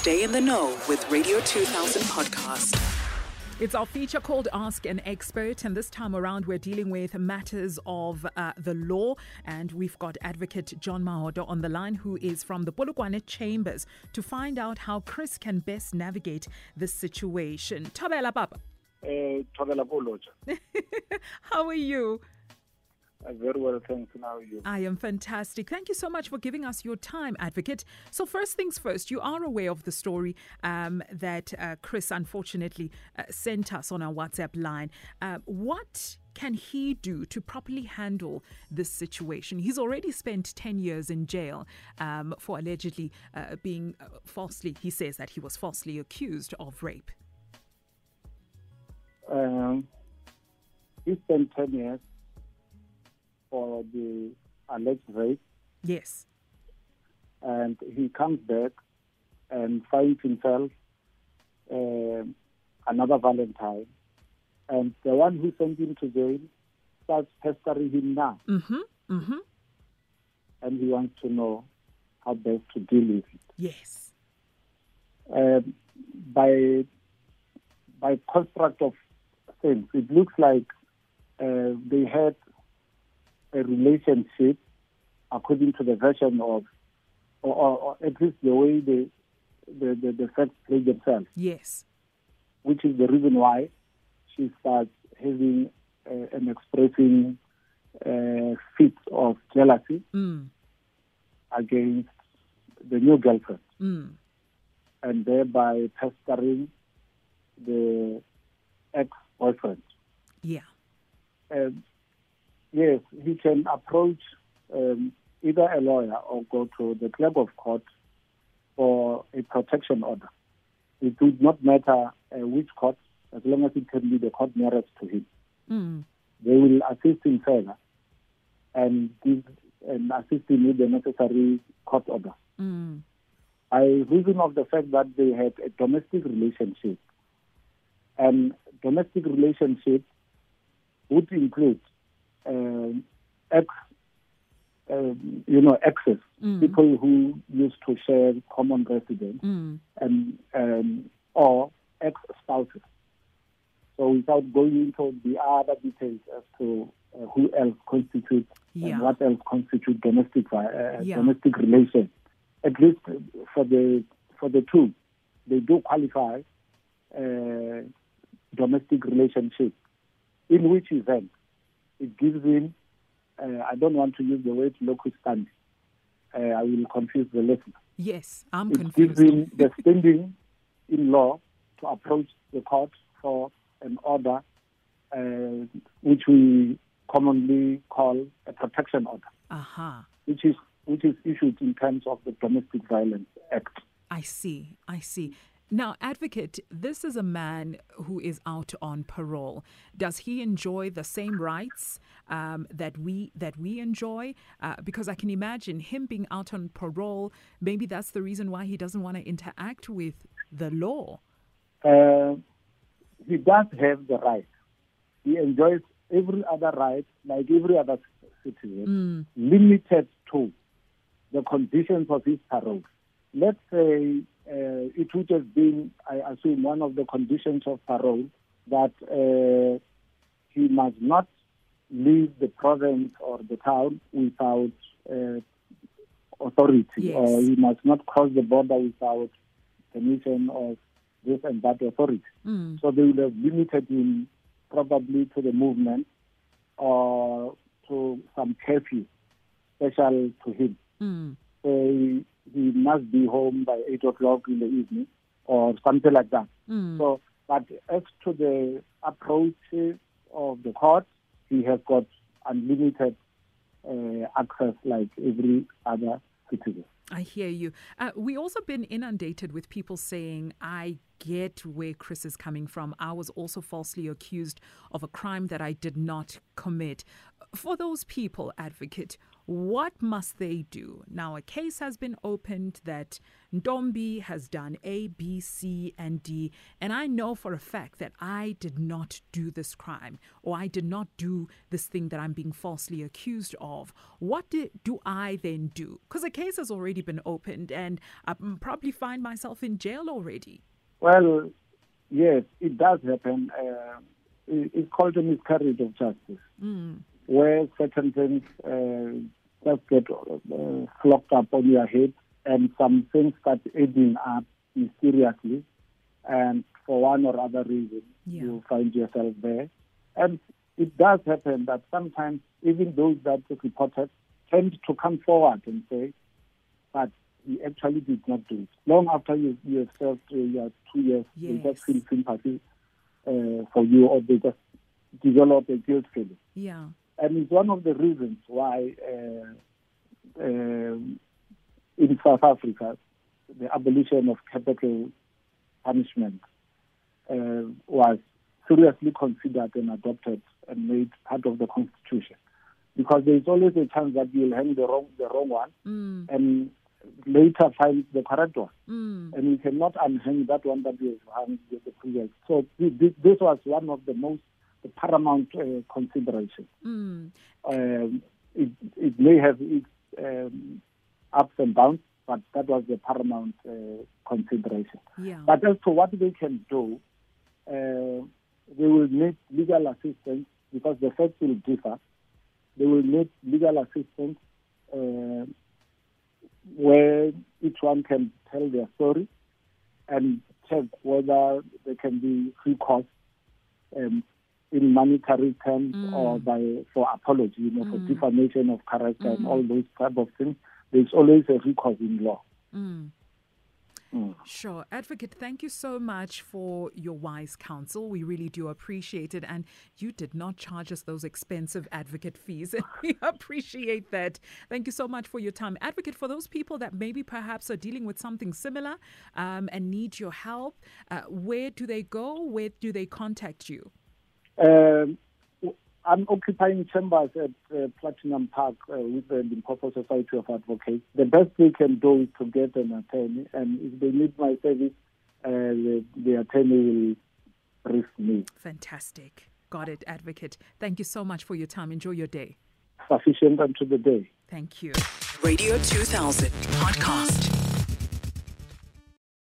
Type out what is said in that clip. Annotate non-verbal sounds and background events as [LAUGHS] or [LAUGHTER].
Stay in the know with Radio 2000 podcast. It's our feature called Ask an Expert, and this time around we're dealing with matters of uh, the law. And we've got Advocate John Mohoto on the line, who is from the Polokwane Chambers, to find out how Chris can best navigate this situation. Thobela Papa. Eh, Thobela [LAUGHS] How are you? Uh, Very well, thanks. Now you. I am fantastic. Thank you so much for giving us your time, Advocate. So, first things first, you are aware of the story um, that uh, Chris unfortunately uh, sent us on our WhatsApp line. Uh, what can he do to properly handle this situation? He's already spent 10 years in jail um, for allegedly uh, being uh, falsely, he says that he was falsely accused of rape. Um, he spent 10 years for the alleged rape, Yes. and he comes back and finds himself um another Valentine. And the one who sent him to jail starts pestering him now, Mm hmm. Mm hmm. and he wants to know how best to deal with it. Yes. um, by by construct of things, it looks like uh, they had a relationship according to the version of, or, or, or at least the way the the, the, the facts play themselves, Yes. which is the reason why she starts having uh, and expressing uh, fits of jealousy Mm. against the new girlfriend. Mm. and thereby pestering the ex-boyfriend. Yeah. Um, yes, he can approach um, either a lawyer or go to the clerk of court for a protection order. It would not matter uh, which court, as long as it can be the court nearest to him. Mm. They will assist him further and give and assist him with the necessary court order. Mm. by reason of the fact that they had a domestic relationship. And domestic relationship would include ex, um, you know, exes, Mm. people who used to share common residence, Mm. and um, or ex-spouses. So without going into the other details as to uh, who else constitutes Yeah. and what else constitutes domestic uh, Yeah. domestic relation, at least for the for the two, they do qualify uh, domestic relationship. In which event, it gives him. Uh, I don't want to use the word locus standi. Uh, I will confuse the listener Yes. I'm it gives confused. him the standing in law to approach the court for an order, uh, which we commonly call a protection order, Aha. which is which is issued in terms of the Domestic Violence Act. I see. I see. Now, advocate, this is a man who is out on parole. Does he enjoy the same rights um, that we that we enjoy? Uh, because I can imagine him being out on parole. Maybe that's the reason why he doesn't want to interact with the law. Uh, he does have the right. He enjoys every other right, like every other citizen, limited to the conditions of his parole. Let's say it would have been, I assume, one of the conditions of parole that uh, he must not leave the province or the town without uh, authority, Yes. or he must not cross the border without permission of this and that authority. Mm. So they would have limited him probably to the movement or to some curfew special to him. Mm. So he, he must be home by 8 o'clock in the evening or something like that. Mm. So, but as to the approach of the court, he has got unlimited uh, access like every other citizen. I hear you. Uh, we also been inundated with people saying, I get where Chris is coming from. I was also falsely accused of a crime that I did not commit. For those people, advocate, What must they do? Now, a case has been opened that Ntombi has done A, B, C, and D, and I know for a fact that I did not do this crime or I did not do this thing that I'm being falsely accused of. What do, do I then do? Because a case has already been opened and I probably find myself in jail already. Well, yes, it does happen. Uh, it's called a miscarriage of justice, mm. where certain things uh, just get uh, flocked up on your head and some things start adding up mysteriously. And for one or other reason, yeah. you find yourself there. And it does happen that sometimes even those that reported tend to come forward and say, but he actually did not do it. Long after you, you have served uh, your two years, yes. they just feel sympathy uh, for you or they just develop a guilt feeling. Yeah. And it's one of the reasons why uh, uh, in South Africa, the abolition of capital punishment uh, was seriously considered and adopted and made part of the constitution. Because there is always a chance that you'll hang the wrong the wrong one mm. and later find the correct one. Mm. And you cannot unhang that one that you have hung the previous. So this, this was one of the most the paramount uh, considerations. Mm. Um, it, it may have its um, ups and downs, but that was the paramount uh, consideration. Yeah. But as to what they can do, uh, they will need legal assistance because the facts will differ. They will need legal assistance uh, where each one can tell their story and check whether there can be free costs um, in monetary terms mm. or by for apology, you know, mm. for defamation of character mm. and all those type of things. There's always a recourse in law. Mm. Mm. Sure. Advocate, thank you so much for your wise counsel. We really do appreciate it. And you did not charge us those expensive advocate fees. And [LAUGHS] we appreciate that. Thank you so much for your time. Advocate, for those people that maybe perhaps are dealing with something similar um, and need your help, uh, where do they go? Where do they contact you? Um, I'm occupying chambers at uh, Platinum Park uh, with the Limpopo Society of Advocates. The best they can do is to get an attorney, and if they need my service, uh, the, the attorney will brief me. Fantastic. Got it, advocate. Thank you so much for your time. Enjoy your day. Sufficient unto the day. Thank you. Radio 2000 podcast.